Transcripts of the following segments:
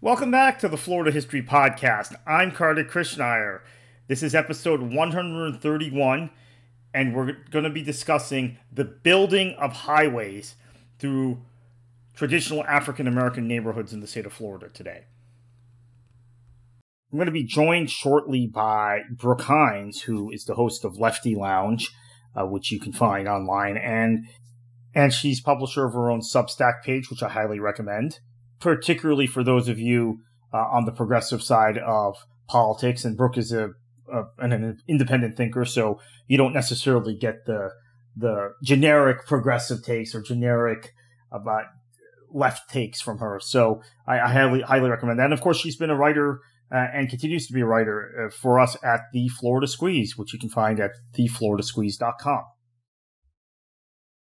Welcome back to the Florida History Podcast. I'm Kartik Krishnaiyer. This is episode 131, and we're going to be discussing the building of highways through traditional African American neighborhoods in the state of Florida today. I'm going to be joined shortly by Brook Hines, who is the host of Lefty Lounge, uh, which you can find online, and and she's publisher of her own Substack page, which I highly recommend particularly for those of you uh, on the progressive side of politics. And Brook is a, a, an independent thinker, so you don't necessarily get the the generic progressive takes or generic about left takes from her. So I, I highly highly recommend that. And of course, she's been a writer. Uh, and continues to be a writer uh, for us at the Florida Squeeze, which you can find at thefloridasqueeze.com.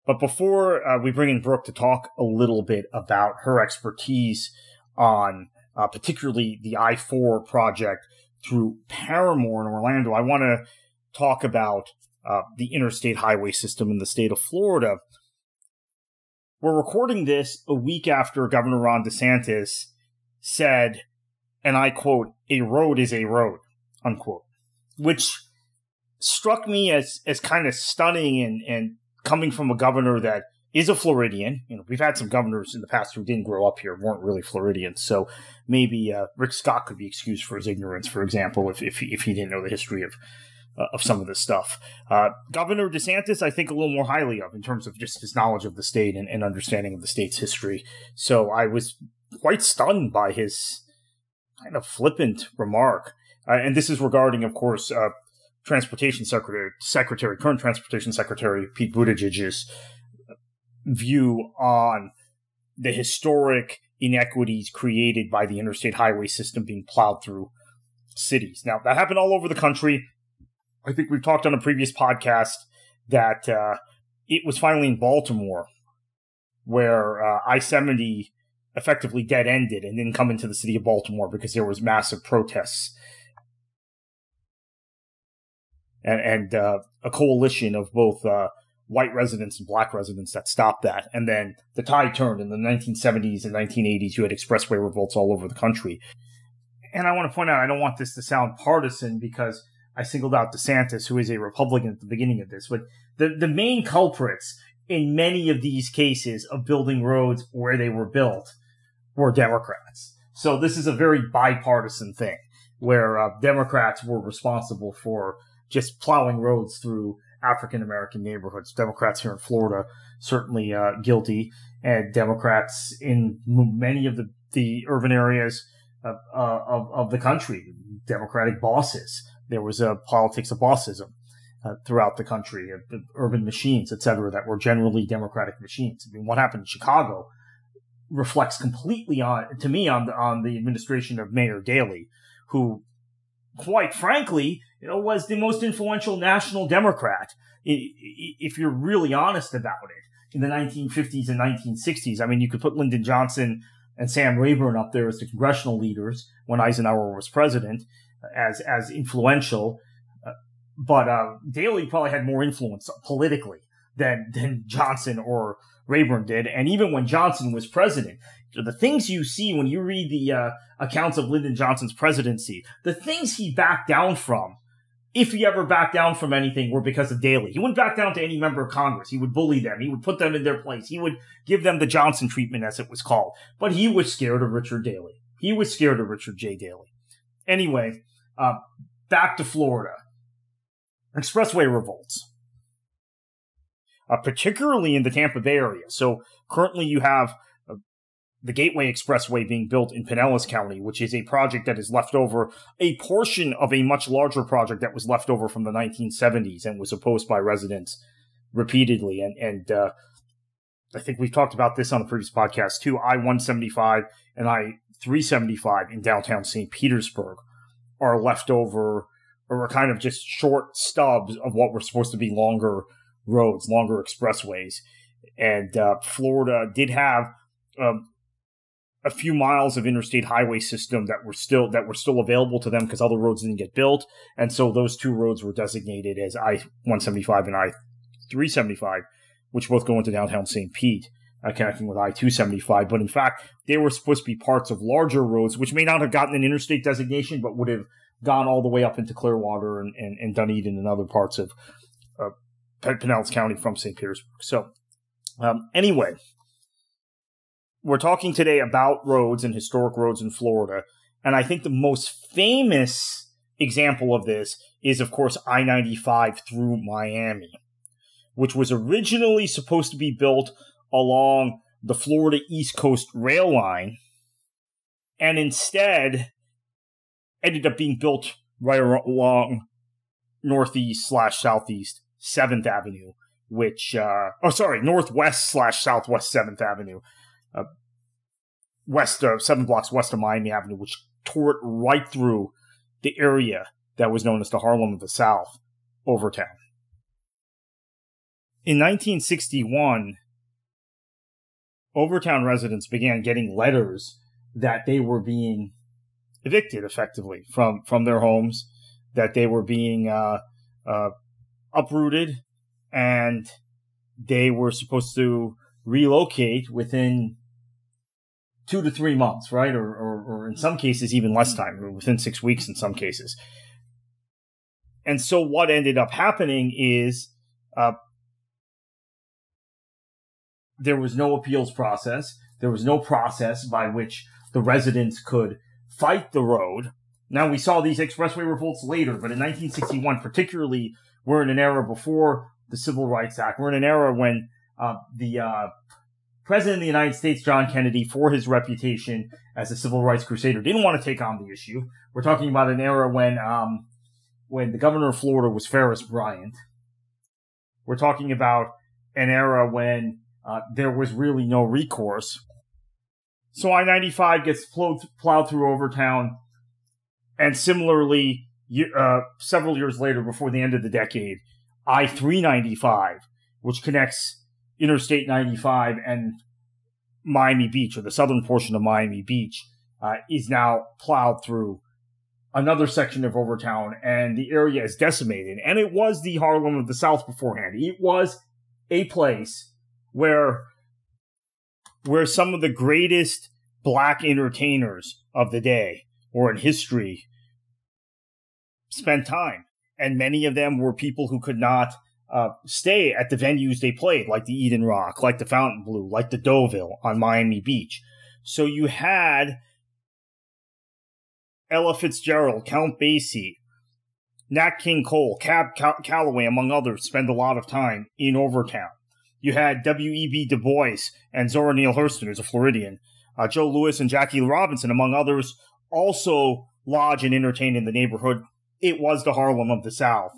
But before uh, we bring in Brook to talk a little bit about her expertise on uh, particularly the I 4 project through Parramore in Orlando, I want to talk about uh, the interstate highway system in the state of Florida. We're recording this a week after Governor Ron DeSantis said, and I quote, a road is a road, unquote, which struck me as, as kind of stunning and, and coming from a governor that is a Floridian. You know, we've had some governors in the past who didn't grow up here, weren't really Floridians. So maybe uh, Rick Scott could be excused for his ignorance, for example, if if he, if he didn't know the history of uh, of some of this stuff. Uh, Governor DeSantis, I think a little more highly of in terms of just his knowledge of the state and, and understanding of the state's history. So I was quite stunned by his kind of flippant remark. Uh, and this is regarding, of course, uh, Transportation Secretary, Secretary, current Transportation Secretary Pete Buttigieg's view on the historic inequities created by the interstate highway system being plowed through cities. Now, that happened all over the country. I think we've talked on a previous podcast that uh, it was finally in Baltimore where uh, I 70 effectively dead ended and didn't come into the city of Baltimore because there was massive protests and, and uh, a coalition of both uh, white residents and black residents that stopped that. And then the tide turned in the 1970s and 1980s. You had expressway revolts all over the country. And I want to point out, I don't want this to sound partisan because I singled out DeSantis, who is a Republican at the beginning of this, but the, the main culprits in many of these cases of building roads where they were built were Democrats. So this is a very bipartisan thing where uh, Democrats were responsible for just plowing roads through African American neighborhoods. Democrats here in Florida certainly uh, guilty, and Democrats in many of the, the urban areas of, uh, of, of the country, Democratic bosses. There was a politics of bossism uh, throughout the country, urban machines, et cetera, that were generally Democratic machines. I mean, what happened in Chicago reflects completely on, to me, on the, on the administration of Mayor Daley, who, quite frankly, you know, was the most influential national Democrat, if you're really honest about it, in the 1950s and 1960s. I mean, you could put Lyndon Johnson and Sam Rayburn up there as the congressional leaders when Eisenhower was president, as as influential. Uh, but uh, Daley probably had more influence politically than than Johnson or Rayburn did. And even when Johnson was president, the things you see when you read the uh, accounts of Lyndon Johnson's presidency, the things he backed down from if he ever backed down from anything, were because of Daley. He wouldn't back down to any member of Congress. He would bully them. He would put them in their place. He would give them the Johnson treatment, as it was called. But he was scared of Richard Daley. He was scared of Richard J. Daley. Anyway, uh, back to Florida. Expressway revolts. Uh, particularly in the Tampa Bay area. So currently you have the Gateway Expressway being built in Pinellas County, which is a project that is left over, a portion of a much larger project that was left over from the 1970s and was opposed by residents repeatedly. And, and, uh, I think we've talked about this on the previous podcast too. I 175 and I 375 in downtown St. Petersburg are left over or are kind of just short stubs of what were supposed to be longer roads, longer expressways. And uh, Florida did have um, a few miles of interstate highway system that were still that were still available to them because other roads didn't get built, and so those two roads were designated as I 175 and I 375, which both go into downtown St. Pete. uh, connecting with I 275. But in fact, they were supposed to be parts of larger roads, which may not have gotten an interstate designation, but would have gone all the way up into Clearwater and, and, and Dunedin and other parts of uh, Pinellas County from St. Petersburg. So, um, anyway, we're talking today about roads and historic roads in Florida. And I think the most famous example of this is, of course, I 95 through Miami, which was originally supposed to be built along the Florida East Coast rail line and instead ended up being built right along northeast slash southeast 7th Avenue, which, uh, oh, sorry, northwest slash southwest 7th Avenue, uh, west of seven blocks west of Miami Avenue, which tore it right through the area that was known as the Harlem of the South, Overtown. In 1961, Overtown residents began getting letters that they were being evicted effectively from, from their homes, that they were being uh, uh, uprooted, and they were supposed to relocate within two to three months, right? Or, or, or in some cases, even less time, within six weeks in some cases. And so what ended up happening is uh, there was no appeals process. There was no process by which the residents could fight the road. Now we saw these expressway revolts later, but in 1961, particularly, we're in an era before the Civil Rights Act. We're in an era when uh, the uh, President of the United States, John Kennedy, for his reputation as a civil rights crusader, didn't want to take on the issue. We're talking about an era when, um, when the governor of Florida was Farris Bryant. We're talking about an era when uh, there was really no recourse. So I-95 gets plowed, plowed through Overtown, and similarly, uh, several years later, before the end of the decade, I-395, which connects Interstate 95 and Miami Beach, or the southern portion of Miami Beach, uh, is now plowed through another section of Overtown, and the area is decimated. And it was the Harlem of the South beforehand. It was a place where where some of the greatest black entertainers of the day or in history spent time. And many of them were people who could not uh, stay at the venues they played, like the Eden Rock, like the Fontainebleau, like the Deauville on Miami Beach. So you had Ella Fitzgerald, Count Basie, Nat King Cole, Cab Calloway, among others, spend a lot of time in Overtown. You had W.E.B. Du Bois and Zora Neale Hurston, who's a Floridian, uh, Joe Louis and Jackie Robinson, among others, also lodge and entertain in the neighborhood. It was the Harlem of the South.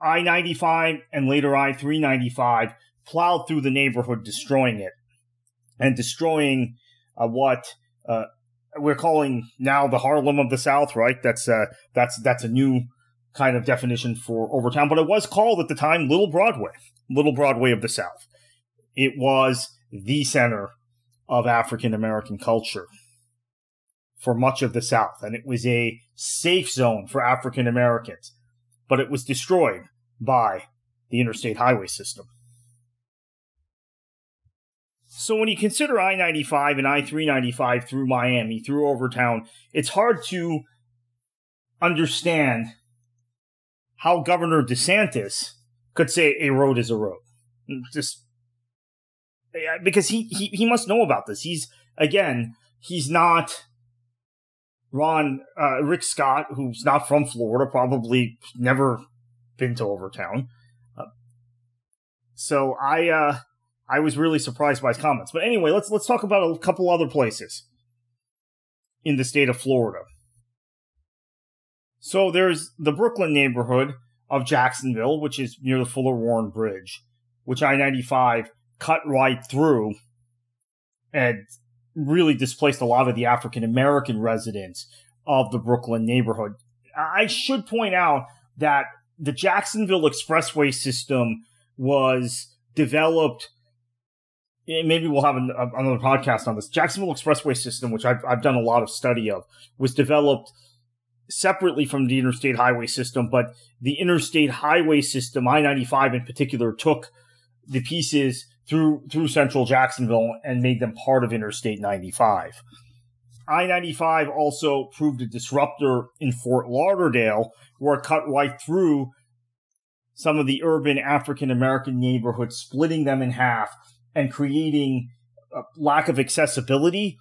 I 95 and later I 395 plowed through the neighborhood, destroying it and destroying uh, what uh, we're calling now the Harlem of the South, right? That's uh, that's that's a new kind of definition for Overtown, but it was called at the time Little Broadway, Little Broadway of the South. It was the center of African American culture for much of the South, and it was a safe zone for African Americans but it was destroyed by the interstate highway system. So when you consider I 95 and I 395 through Miami, through Overtown, it's hard to understand how Governor DeSantis could say a road is a road. Just because he, he, he must know about this. He's, again, he's not Ron uh, Rick Scott, who's not from Florida, probably never been to Overtown. Uh, so I uh, I was really surprised by his comments. But anyway, let's let's talk about a couple other places in the state of Florida. So there's the Brooklyn neighborhood of Jacksonville, which is near the Fuller Warren Bridge, which I 95 cut right through and really displaced a lot of the African American residents of the Brooklyn neighborhood. I should point out that the Jacksonville Expressway system was developed. Maybe we'll have another podcast on this. Jacksonville Expressway system, which I've, I've done a lot of study of, was developed separately from the interstate highway system, but the interstate highway system, I 95 in particular, took the pieces through through central Jacksonville and made them part of Interstate 95. I 95 also proved a disruptor in Fort Lauderdale, where it cut right through some of the urban African American neighborhoods, splitting them in half and creating a lack of accessibility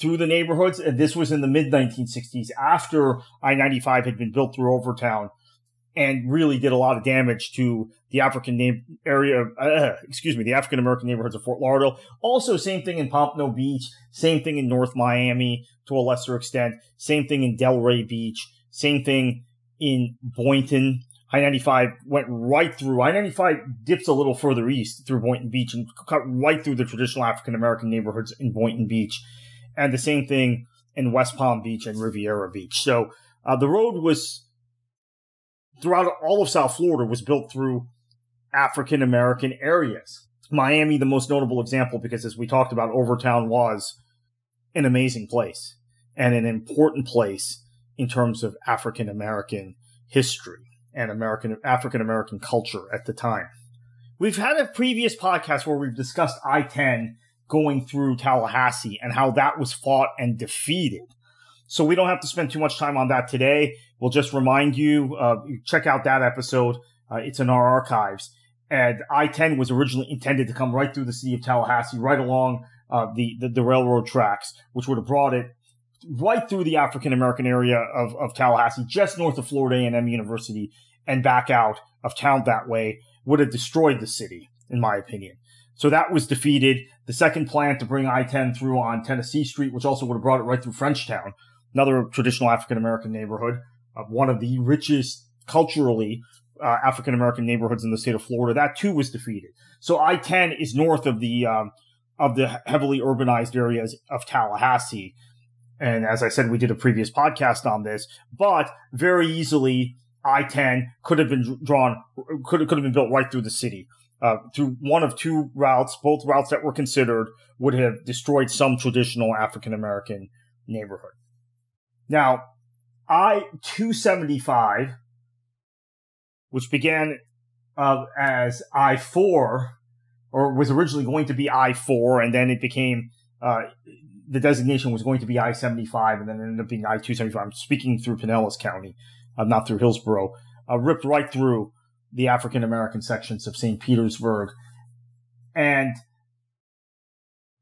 through the neighborhoods. And this was in the mid 1960s after I 95 had been built through Overtown and really did a lot of damage to the African name area, uh, excuse me, the African American neighborhoods of Fort Lauderdale. Also, same thing in Pompano Beach, same thing in North Miami to a lesser extent, same thing in Delray Beach, same thing in Boynton. I 95 went right through. I 95 dips a little further east through Boynton Beach and cut right through the traditional African American neighborhoods in Boynton Beach. And the same thing in West Palm Beach and Riviera Beach. So uh, the road was throughout all of South Florida was built through African American areas. Miami, the most notable example, because as we talked about, Overtown was an amazing place and an important place in terms of African American history and American African American culture at the time. We've had a previous podcast where we've discussed I-10 going through Tallahassee and how that was fought and defeated. So we don't have to spend too much time on that today. We'll just remind you, uh, check out that episode. Uh, it's in our archives. And I-10 was originally intended to come right through the city of Tallahassee, right along uh, the, the, the railroad tracks, which would have brought it right through the African American area of, of Tallahassee, just north of Florida A&M University, and back out of town that way. Would have destroyed the city, in my opinion. So that was defeated. The second plan to bring I-10 through on Tennessee Street, which also would have brought it right through Frenchtown, another traditional African American neighborhood, one of the richest culturally uh, African American neighborhoods in the state of Florida. That too was defeated. So I-10 is north of the um, of the heavily urbanized areas of Tallahassee. And as I said, we did a previous podcast on this, but very easily I-10 could have been drawn, could could have been built right through the city. Uh, through one of two routes, both routes that were considered would have destroyed some traditional African American neighborhood. Now, I 275, which began uh, as I 4, or was originally going to be I 4, and then it became uh, the designation was going to be I 75, and then it ended up being I 275. I'm speaking through Pinellas County, uh, not through Hillsborough. Ripped right through the African American sections of St. Petersburg. And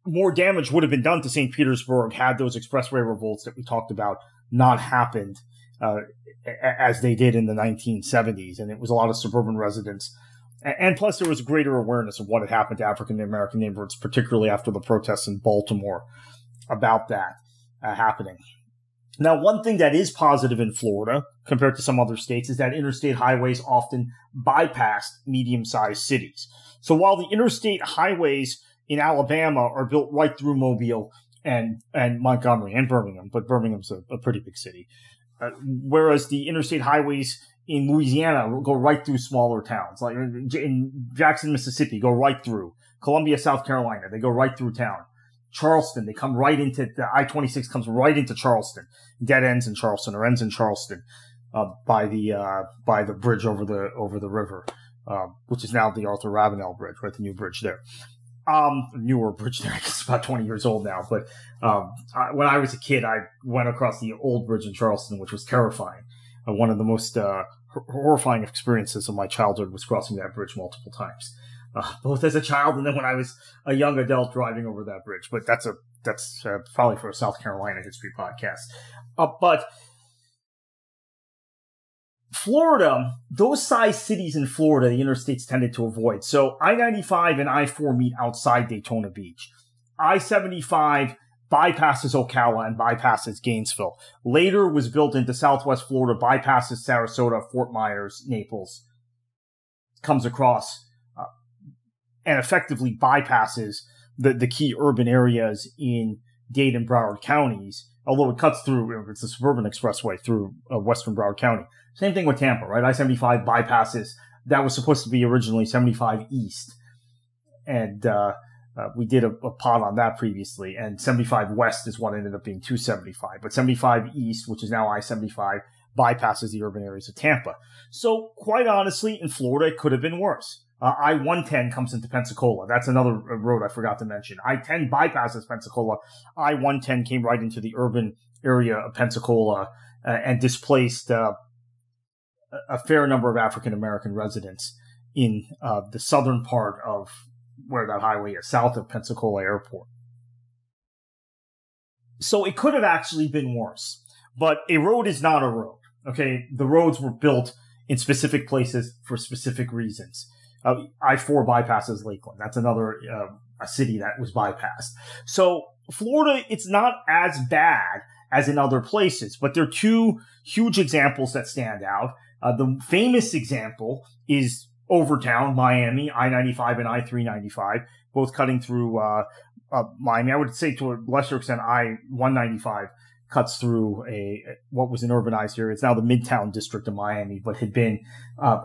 more damage would have been done to St. Petersburg had those expressway revolts that we talked about not happened uh, as they did in the 1970s. And it was a lot of suburban residents. And plus, there was greater awareness of what had happened to African American neighborhoods, particularly after the protests in Baltimore about that uh, happening. Now, one thing that is positive in Florida compared to some other states is that interstate highways often bypassed medium sized cities. So while the interstate highways in Alabama are built right through Mobile and and Montgomery and Birmingham, but Birmingham's a, a pretty big city. Uh, whereas the interstate highways in Louisiana go right through smaller towns, like in Jackson, Mississippi, go right through. Columbia, South Carolina, they go right through town. Charleston, they come right into the I-26 comes right into Charleston. Dead ends in Charleston or ends in Charleston uh, by the uh, by the bridge over the over the river, uh, which is now the Arthur Ravenel Bridge, right? The new bridge there um, newer bridge there. I guess about 20 years old now. But um, I, when I was a kid, I went across the old bridge in Charleston, which was terrifying. Uh, one of the most uh, horrifying experiences of my childhood was crossing that bridge multiple times, uh, both as a child and then when I was a young adult driving over that bridge. But that's a that's uh, probably for a South Carolina history podcast. Uh, but Florida, those size cities in Florida, the interstates tended to avoid. So I-95 and I-4 meet outside Daytona Beach. I-75 bypasses Ocala and bypasses Gainesville. Later was built into Southwest Florida, bypasses Sarasota, Fort Myers, Naples, comes across uh, and effectively bypasses the, the key urban areas in Dade and Broward counties, although it cuts through, it's a suburban expressway through uh, western Broward County. Same thing with Tampa, right? I 75 bypasses. That was supposed to be originally 75 East. And, uh, uh, we did a, a pod on that previously, and 75 West is what ended up being 275. But 75 East, which is now I 75, bypasses the urban areas of Tampa. So, quite honestly, in Florida, it could have been worse. Uh, I 110 comes into Pensacola. That's another road I forgot to mention. I 10 bypasses Pensacola. I 110 came right into the urban area of Pensacola uh, and displaced uh, a fair number of African American residents in uh, the southern part of where that highway is, south of Pensacola Airport. So it could have actually been worse. But a road is not a road. Okay. The roads were built in specific places for specific reasons. Uh, I-4 bypasses Lakeland. That's another, uh, a city that was bypassed. So Florida, it's not as bad as in other places, but there are two huge examples that stand out. Uh, the famous example is Overtown, Miami, I-95 and I-395, both cutting through, uh, uh, Miami. I would say to a lesser extent, I-195 cuts through a what was an urbanized area. It's now the Midtown district of Miami, but had been uh,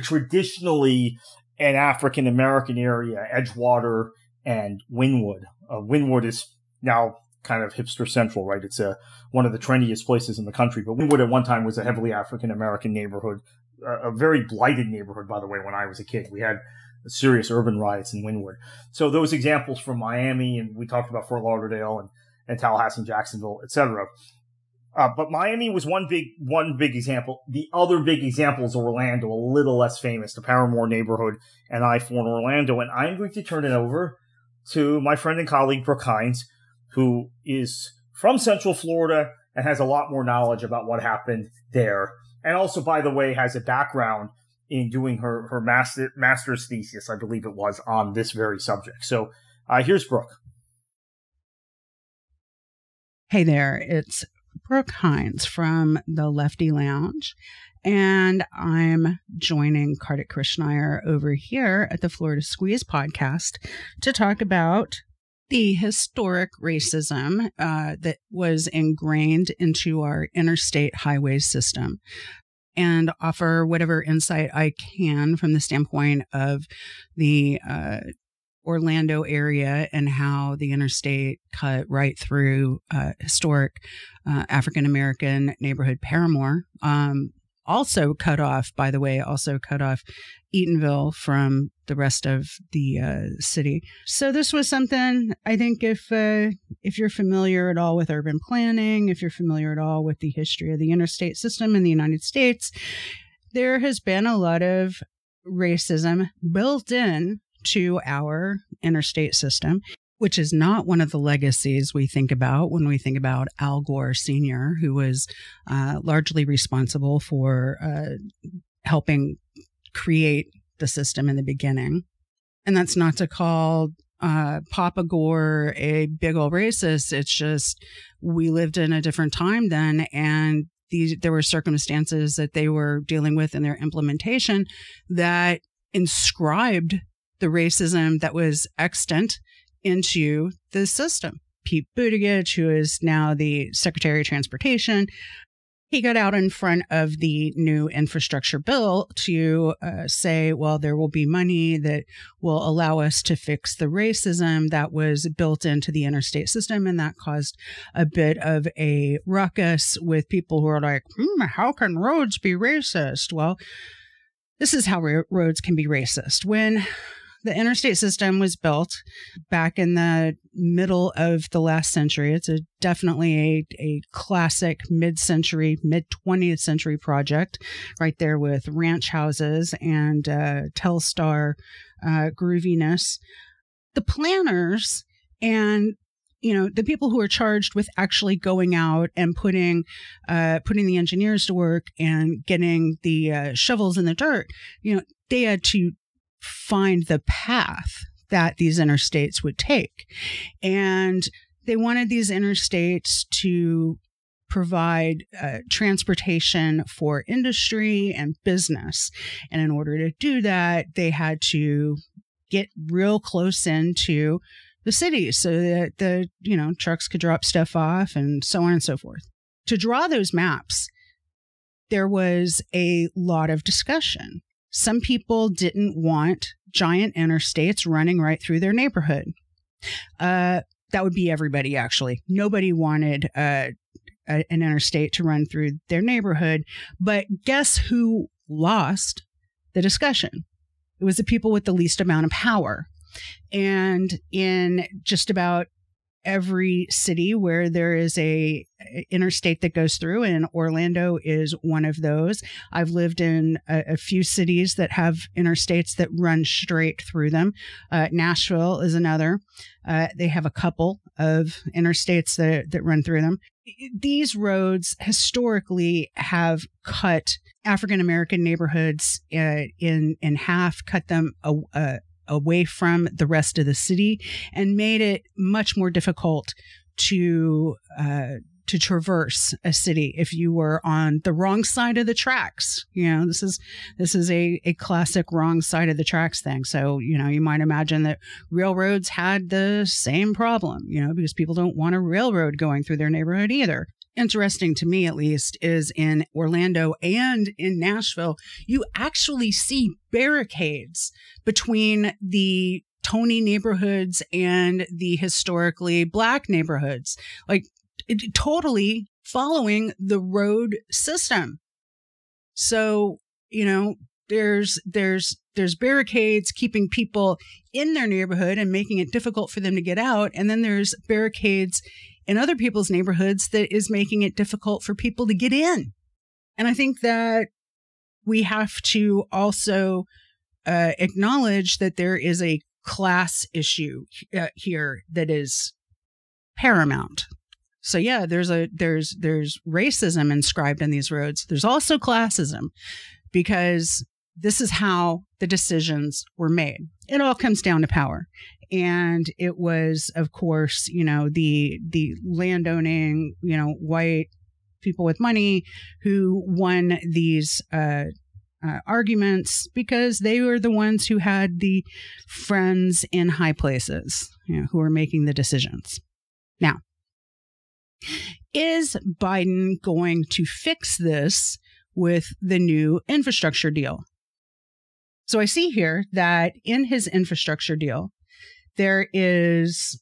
traditionally an African American area, Edgewater and Wynwood. Uh, Wynwood is now kind of hipster central, right? It's a one of the trendiest places in the country. But Wynwood at one time was a heavily African American neighborhood, a, a very blighted neighborhood, by the way. When I was a kid, we had serious urban riots in Wynwood. So those examples from Miami, and we talked about Fort Lauderdale and and Tallahassee and Jacksonville, etc. Uh, but Miami was one big one big example. The other big example is Orlando, a little less famous, the Parramore neighborhood and I four in Orlando. And I'm going to turn it over to my friend and colleague Brook Hines, who is from Central Florida and has a lot more knowledge about what happened there. And also, by the way, has a background in doing her her master master's thesis, I believe it was, on this very subject. So uh, here's Brook. Hey there, it's Brook Hines from the Lefty Lounge, and I'm joining Kartik Krishnaiyer over here at the Florida Squeeze podcast to talk about the historic racism uh, that was ingrained into our interstate highway system. And offer whatever insight I can from the standpoint of the uh, Orlando area and how the interstate cut right through uh, historic uh, African American neighborhood Parramore. Um, also cut off, by the way, also cut off Eatonville from the rest of the uh, city. So this was something I think if uh, if you're familiar at all with urban planning, if you're familiar at all with the history of the interstate system in the United States, there has been a lot of racism built in to our interstate system, which is not one of the legacies we think about when we think about Al Gore Sr., who was uh, largely responsible for uh, helping create the system in the beginning. And that's not to call uh, Papa Gore a big old racist. It's just we lived in a different time then, and these there were circumstances that they were dealing with in their implementation that inscribed the racism that was extant into the system. Pete Buttigieg, who is now the Secretary of Transportation, he got out in front of the new infrastructure bill to uh, say, well, there will be money that will allow us to fix the racism that was built into the interstate system. And that caused a bit of a ruckus with people who are like, hmm, how can roads be racist? Well, this is how roads can be racist. When the interstate system was built back in the middle of the last century. It's a definitely a, a classic mid-century, mid 20th century project, right there with ranch houses and uh, Telstar uh, grooviness. The planners and you know the people who are charged with actually going out and putting uh, putting the engineers to work and getting the uh, shovels in the dirt you know they had to find the path that these interstates would take. And they wanted these interstates to provide uh, transportation for industry and business. And in order to do that, they had to get real close into the cities so that the, you know, trucks could drop stuff off and so on and so forth. To draw those maps, there was a lot of discussion. Some people didn't want giant interstates running right through their neighborhood. Uh, that would be everybody, actually. Nobody wanted uh, a, an interstate to run through their neighborhood. But guess who lost the discussion? it was the people with the least amount of power. And in just about every city where there is a interstate that goes through and orlando is one of those. I've lived in a, a few cities that have interstates that run straight through them. Uh, nashville is another. Uh, they have a couple of interstates that, that run through them. These roads historically have cut African American neighborhoods uh, in in half, cut them a, a, away from the rest of the city and made it much more difficult to uh, to traverse a city if you were on the wrong side of the tracks. You know, this is this is a, a classic wrong side of the tracks thing. So, you know, you might imagine that railroads had the same problem, you know, because people don't want a railroad going through their neighborhood either interesting to me at least is in Orlando and in Nashville, you actually see barricades between the Tony neighborhoods and the historically black neighborhoods. Like it, totally following the road system. So, you know, there's there's there's barricades keeping people in their neighborhood and making it difficult for them to get out and then there's barricades in other people's neighborhoods that is making it difficult for people to get in. And I think that we have to also uh, acknowledge that there is a class issue uh, here that is paramount. So yeah, there's a there's there's racism inscribed in these roads. There's also classism because this is how the decisions were made. It all comes down to power and it was of course you know the the landowning you know white people with money who won these uh, uh, arguments because they were the ones who had the friends in high places you know, who were making the decisions. Now is biden going to fix this with the new infrastructure deal? So I see here that in his infrastructure deal, there is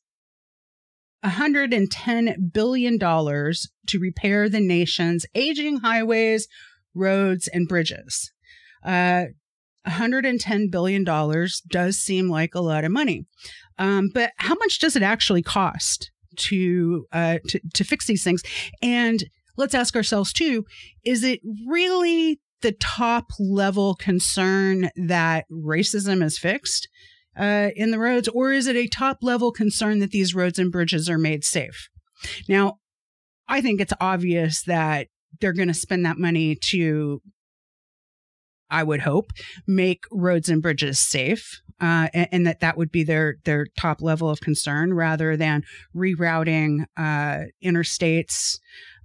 $110 billion to repair the nation's aging highways, roads, and bridges. Uh, $110 billion does seem like a lot of money. Um, but how much does it actually cost to, uh, to, to fix these things? And let's ask ourselves too, is it really the top level concern that racism is fixed? Uh, in the roads, or is it a top level concern that these roads and bridges are made safe? Now, I think it's obvious that they're going to spend that money to, I would hope, make roads and bridges safe. Uh, and, and, that that would be their their top level of concern rather than rerouting uh, interstates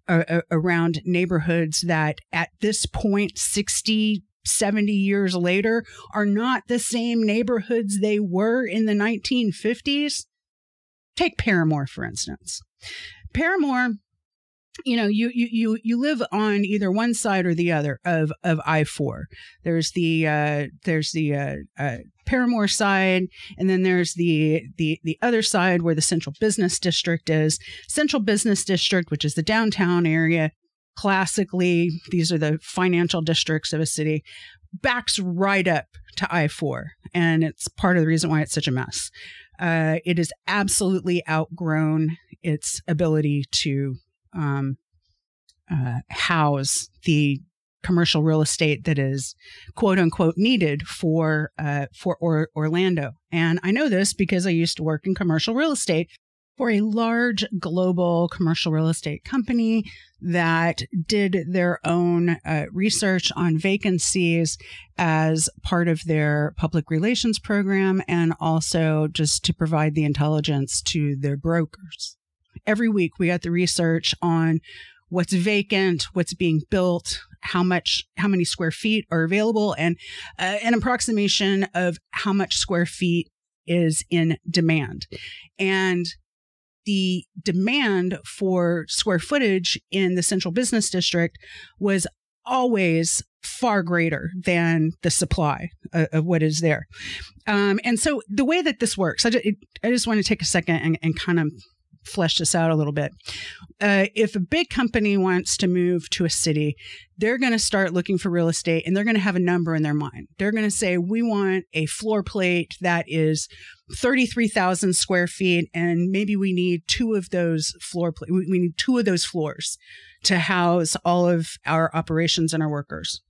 uh, around neighborhoods that at this point 60 70 years later are not the same neighborhoods they were in the 1950s. Take Parramore, for instance. Parramore, you know, you, you, you, you live on either one side or the other of, of I-4. There's the, uh, there's the, uh, uh, Parramore side, and then there's the the the other side where the Central Business District is. Central Business District, which is the downtown area, classically, these are the financial districts of a city, backs right up to I 4. And it's part of the reason why it's such a mess. Uh, it has absolutely outgrown its ability to um, uh, house the commercial real estate that is quote unquote needed for uh, for or- Orlando. And I know this because I used to work in commercial real estate for a large global commercial real estate company that did their own uh, research on vacancies as part of their public relations program and also just to provide the intelligence to their brokers. Every week we got the research on what's vacant, what's being built, how much, how many square feet are available, and uh, an approximation of how much square feet is in demand. And the demand for square footage in the central business district was always far greater than the supply of, of what is there. Um, and so the way that this works, I just, I just want to take a second and, and kind of flesh this out a little bit. Uh, if a big company wants to move to a city, they're going to start looking for real estate and they're going to have a number in their mind. They're going to say, we want a floor plate that is 33,000 square feet, and maybe we need two of those floor plate. We need two of those floors to house all of our operations and our workers.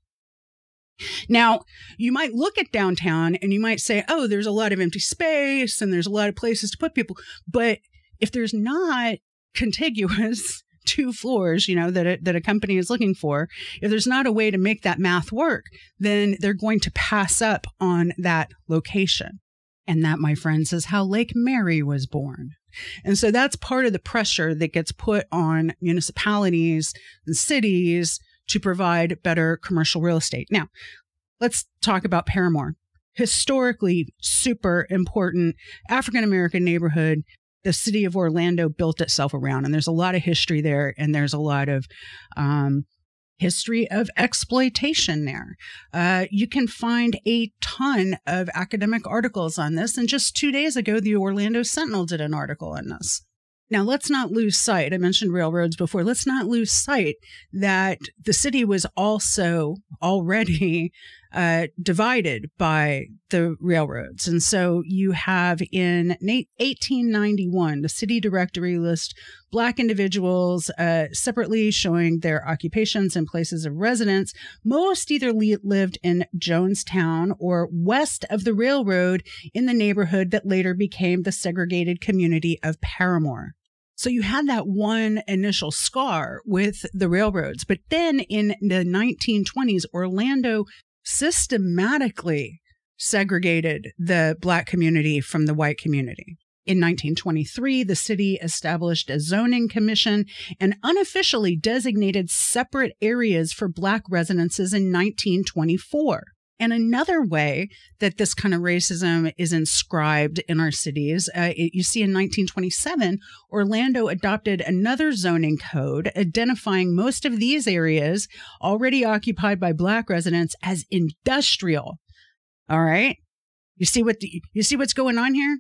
Now, you might look at downtown and you might say, oh, there's a lot of empty space and there's a lot of places to put people. But if there's not contiguous two floors, you know, that a, that a company is looking for, if there's not a way to make that math work, then they're going to pass up on that location. And that, my friends, is how Lake Mary was born. And so that's part of the pressure that gets put on municipalities and cities to provide better commercial real estate. Now, let's talk about Parramore. Historically, super important African American neighborhood the city of Orlando built itself around. And there's a lot of history there, and there's a lot of um, history of exploitation there. Uh, you can find a ton of academic articles on this. And just two days ago, the Orlando Sentinel did an article on this. Now, let's not lose sight. I mentioned railroads before. Let's not lose sight that the city was also already uh, divided by the railroads. And so you have in 1891, the city directory list Black individuals uh, separately showing their occupations and places of residence. Most either lived in Jonestown or west of the railroad in the neighborhood that later became the segregated community of Parramore. So you had that one initial scar with the railroads. But then in the 1920s, Orlando systematically segregated the black community from the white community. In 1923, the city established a zoning commission and unofficially designated separate areas for black residences in 1924. And another way that this kind of racism is inscribed in our cities, uh, it, you see in 1927, Orlando adopted another zoning code identifying most of these areas already occupied by Black residents as industrial. All right. You see what the, you see what's going on here?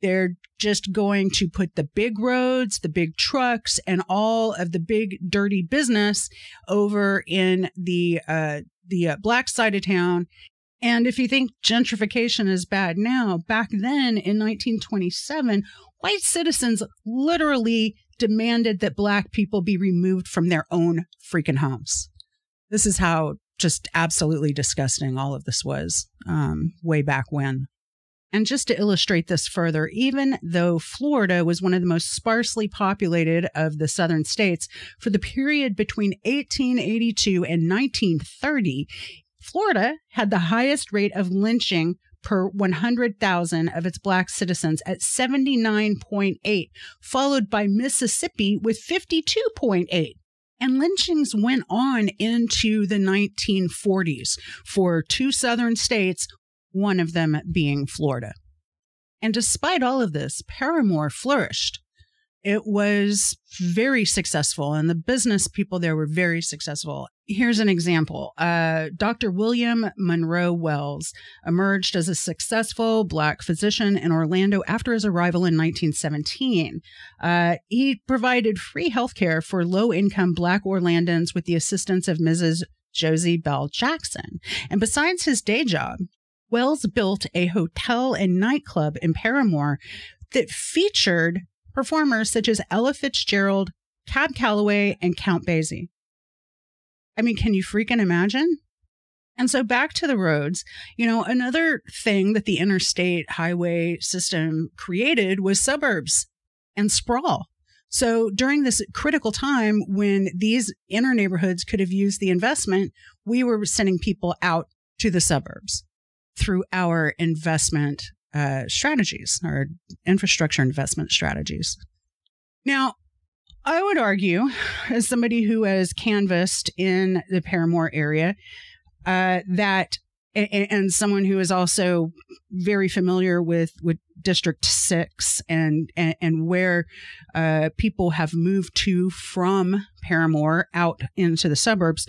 They're just going to put the big roads, the big trucks, and all of the big dirty business over in the uh, the uh, black side of town. And if you think gentrification is bad now, back then in 1927, white citizens literally demanded that black people be removed from their own freaking homes. This is how just absolutely disgusting all of this was um, way back when. And just to illustrate this further, even though Florida was one of the most sparsely populated of the southern states for the period between 1882 and 1930, Florida had the highest rate of lynching per 100,000 of its black citizens at 79.8, followed by Mississippi with 52.8. And lynchings went on into the 1940s for two southern states one of them being Florida. And despite all of this, Parramore flourished. It was very successful, and the business people there were very successful. Here's an example uh, Dr. William Monroe Wells emerged as a successful Black physician in Orlando after his arrival in 1917. Uh, he provided free health care for low income Black Orlandans with the assistance of Mrs. Josie Bell Jackson. And besides his day job, Wells built a hotel and nightclub in Parramore that featured performers such as Ella Fitzgerald, Cab Calloway, and Count Basie. I mean, can you freaking imagine? And so back to the roads, you know, another thing that the interstate highway system created was suburbs and sprawl. So during this critical time when these inner neighborhoods could have used the investment, we were sending people out to the suburbs through our investment uh, strategies, our infrastructure investment strategies. Now, I would argue, as somebody who has canvassed in the Parramore area, uh, that and someone who is also very familiar with with District Six and and, and where uh, people have moved to from Parramore out into the suburbs,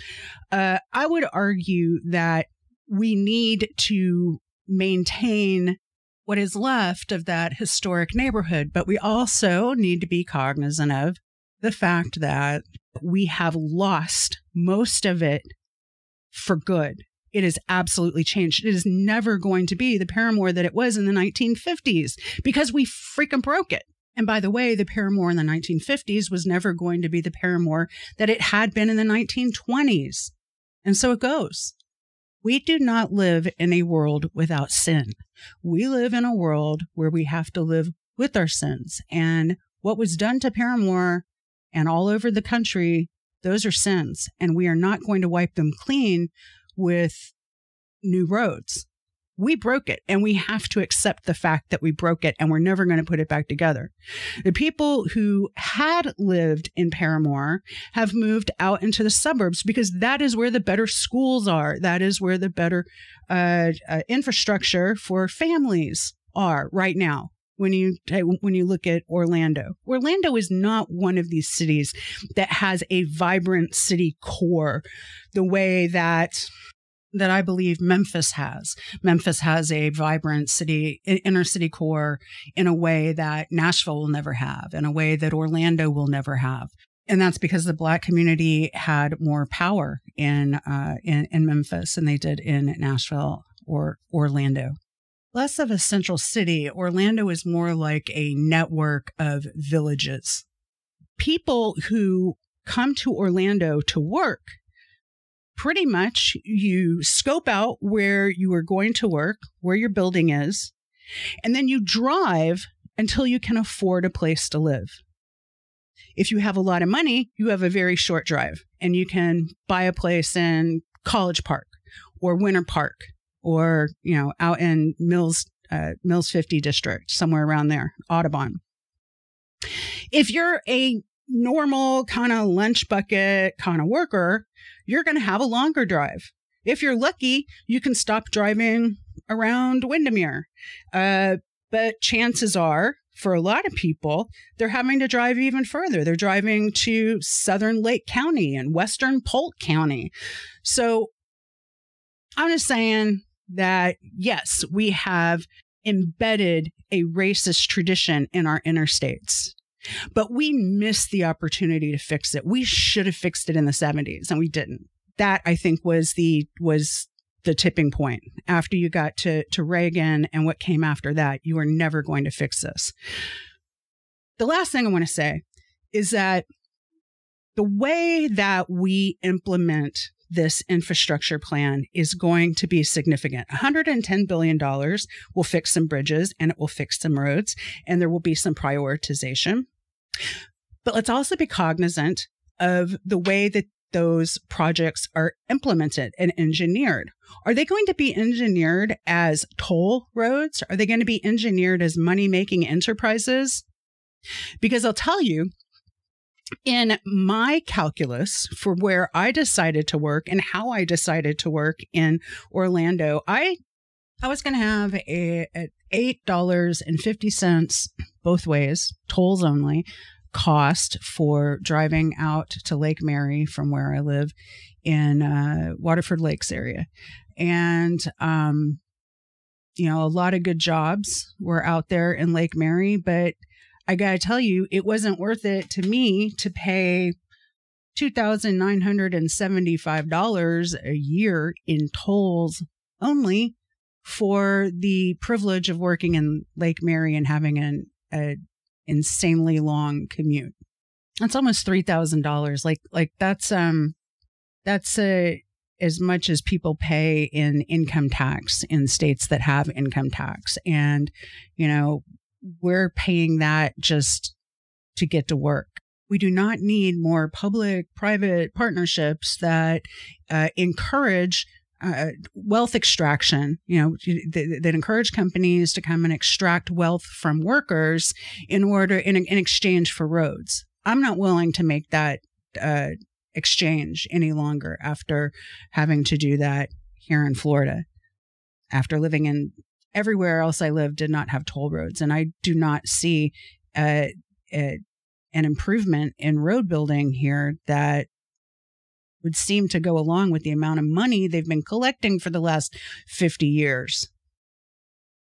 uh, I would argue that we need to maintain what is left of that historic neighborhood. But we also need to be cognizant of the fact that we have lost most of it for good. It has absolutely changed. It is never going to be the Parramore that it was in the 1950s because we freaking broke it. And by the way, the Parramore in the 1950s was never going to be the Parramore that it had been in the 1920s. And so it goes. We do not live in a world without sin. We live in a world where we have to live with our sins. And what was done to Parramore and all over the country, those are sins. And we are not going to wipe them clean with new roads we broke it and we have to accept the fact that we broke it and we're never going to put it back together. The people who had lived in Parramore have moved out into the suburbs because that is where the better schools are. That is where the better uh, uh, infrastructure for families are right now. When you when you look at Orlando, Orlando is not one of these cities that has a vibrant city core, the way that that I believe Memphis has. Memphis has a vibrant city, inner city core in a way that Nashville will never have, in a way that Orlando will never have. And that's because the black community had more power in, uh, in, in Memphis than they did in Nashville or Orlando. Less of a central city, Orlando is more like a network of villages. People who come to Orlando to work pretty much you scope out where you are going to work, where your building is, and then you drive until you can afford a place to live. If you have a lot of money, you have a very short drive and you can buy a place in College Park or Winter Park or, you know, out in Mills, uh, Mills 50 district, somewhere around there, Audubon. If you're a normal kind of lunch bucket kind of worker, you're going to have a longer drive. If you're lucky, you can stop driving around Windermere. Uh, but chances are, for a lot of people, they're having to drive even further. They're driving to Southern Lake County and Western Polk County. So I'm just saying that, yes, we have embedded a racist tradition in our interstates. But we missed the opportunity to fix it. We should have fixed it in the 70s and we didn't. That I think was the was the tipping point after you got to to Reagan and what came after that. You are never going to fix this. The last thing I want to say is that the way that we implement this infrastructure plan is going to be significant. $110 billion will fix some bridges and it will fix some roads, and there will be some prioritization. But let's also be cognizant of the way that those projects are implemented and engineered. Are they going to be engineered as toll roads? Are they going to be engineered as money making enterprises? Because I'll tell you, in my calculus for where I decided to work and how I decided to work in Orlando, I I was going to have a, a $8.50 both ways, tolls only, cost for driving out to Lake Mary from where I live in uh, Waterford Lakes area, and um, you know a lot of good jobs were out there in Lake Mary, but I gotta tell you, it wasn't worth it to me to pay $2,975 a year in tolls only for the privilege of working in Lake Mary and having an a insanely long commute. That's almost three thousand dollars. Like like that's um that's a as much as people pay in income tax in states that have income tax. And, you know, we're paying that just to get to work. We do not need more public private partnerships that uh, encourage uh, wealth extraction, you know, that, encourage companies to come and extract wealth from workers in order in, in exchange for roads. I'm not willing to make that uh, exchange any longer after having to do that here in Florida. After living in everywhere else I lived, did not have toll roads, and I do not see uh, a, an improvement in road building here that would seem to go along with the amount of money they've been collecting for the last 50 years.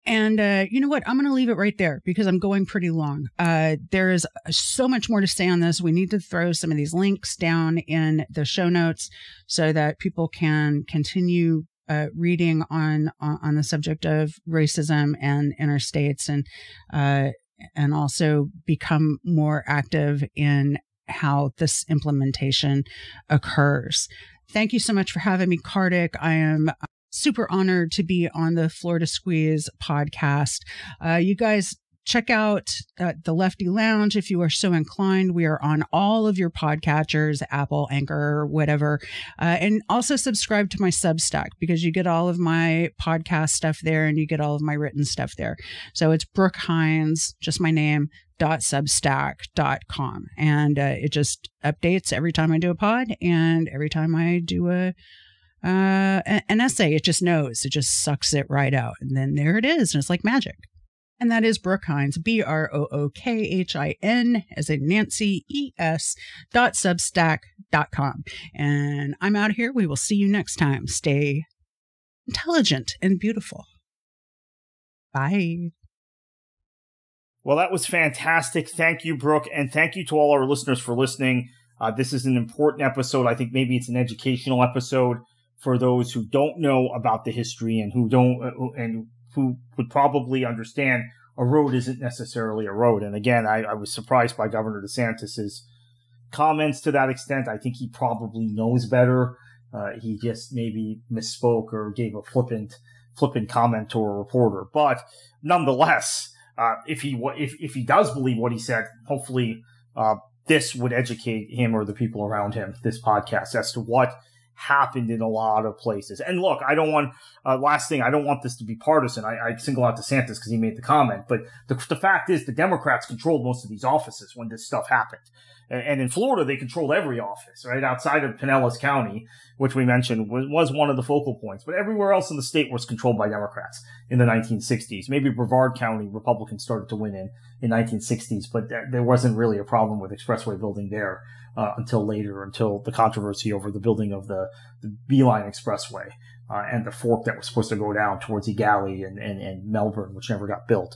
And uh, you know what? I'm going to leave it right there because I'm going pretty long. Uh, there is so much more to say on this. We need to throw some of these links down in the show notes so that people can continue uh, reading on, on the subject of racism and interstates and uh, and also become more active in how this implementation occurs. Thank you so much for having me, Kartik. I am super honored to be on the Florida Squeeze podcast. Uh, you guys check out uh, the Lefty Lounge if you are so inclined. We are on all of your podcatchers, Apple, Anchor, whatever. Uh, and also subscribe to my Substack because you get all of my podcast stuff there and you get all of my written stuff there. So it's Brook Hines, just my name, substack.com and uh, it just updates every time i do a pod and every time i do a uh, an essay it just knows it just sucks it right out and then there it is and it's like magic and that is Brook Hines, B R O O K H I N, as in Nancy E S dot substack dot com. And I'm out here. We will see you next time. Stay intelligent and beautiful. Bye. Well, that was fantastic. Thank you, Brook. And thank you to all our listeners for listening. Uh, this is an important episode. I think maybe it's an educational episode for those who don't know about the history and who don't, uh, and who would probably understand a road isn't necessarily a road. And again, I, I was surprised by Governor DeSantis's comments to that extent. I think he probably knows better. Uh, he just maybe misspoke or gave a flippant, flippant comment to a reporter. But nonetheless, uh, if he if if he does believe what he said, hopefully uh, this would educate him or the people around him. This podcast as to what happened in a lot of places. And look, I don't want, uh, last thing, I don't want this to be partisan. I, I single out DeSantis because he made the comment, but the, the fact is the Democrats controlled most of these offices when this stuff happened. And in Florida, they controlled every office, right? Outside of Pinellas County, which we mentioned was, was one of the focal points, but everywhere else in the state was controlled by Democrats in the 1960s. Maybe Brevard County Republicans started to win in, in 1960s, but th- there wasn't really a problem with expressway building there, uh, until later, until the controversy over the building of the, the Beeline Expressway. Uh, and the fork that was supposed to go down towards Eau Gallie and, and, and Melbourne, which never got built.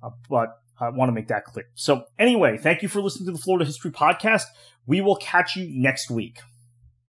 Uh, but I want to make that clear. So anyway, thank you for listening to the Florida History Podcast. We will catch you next week.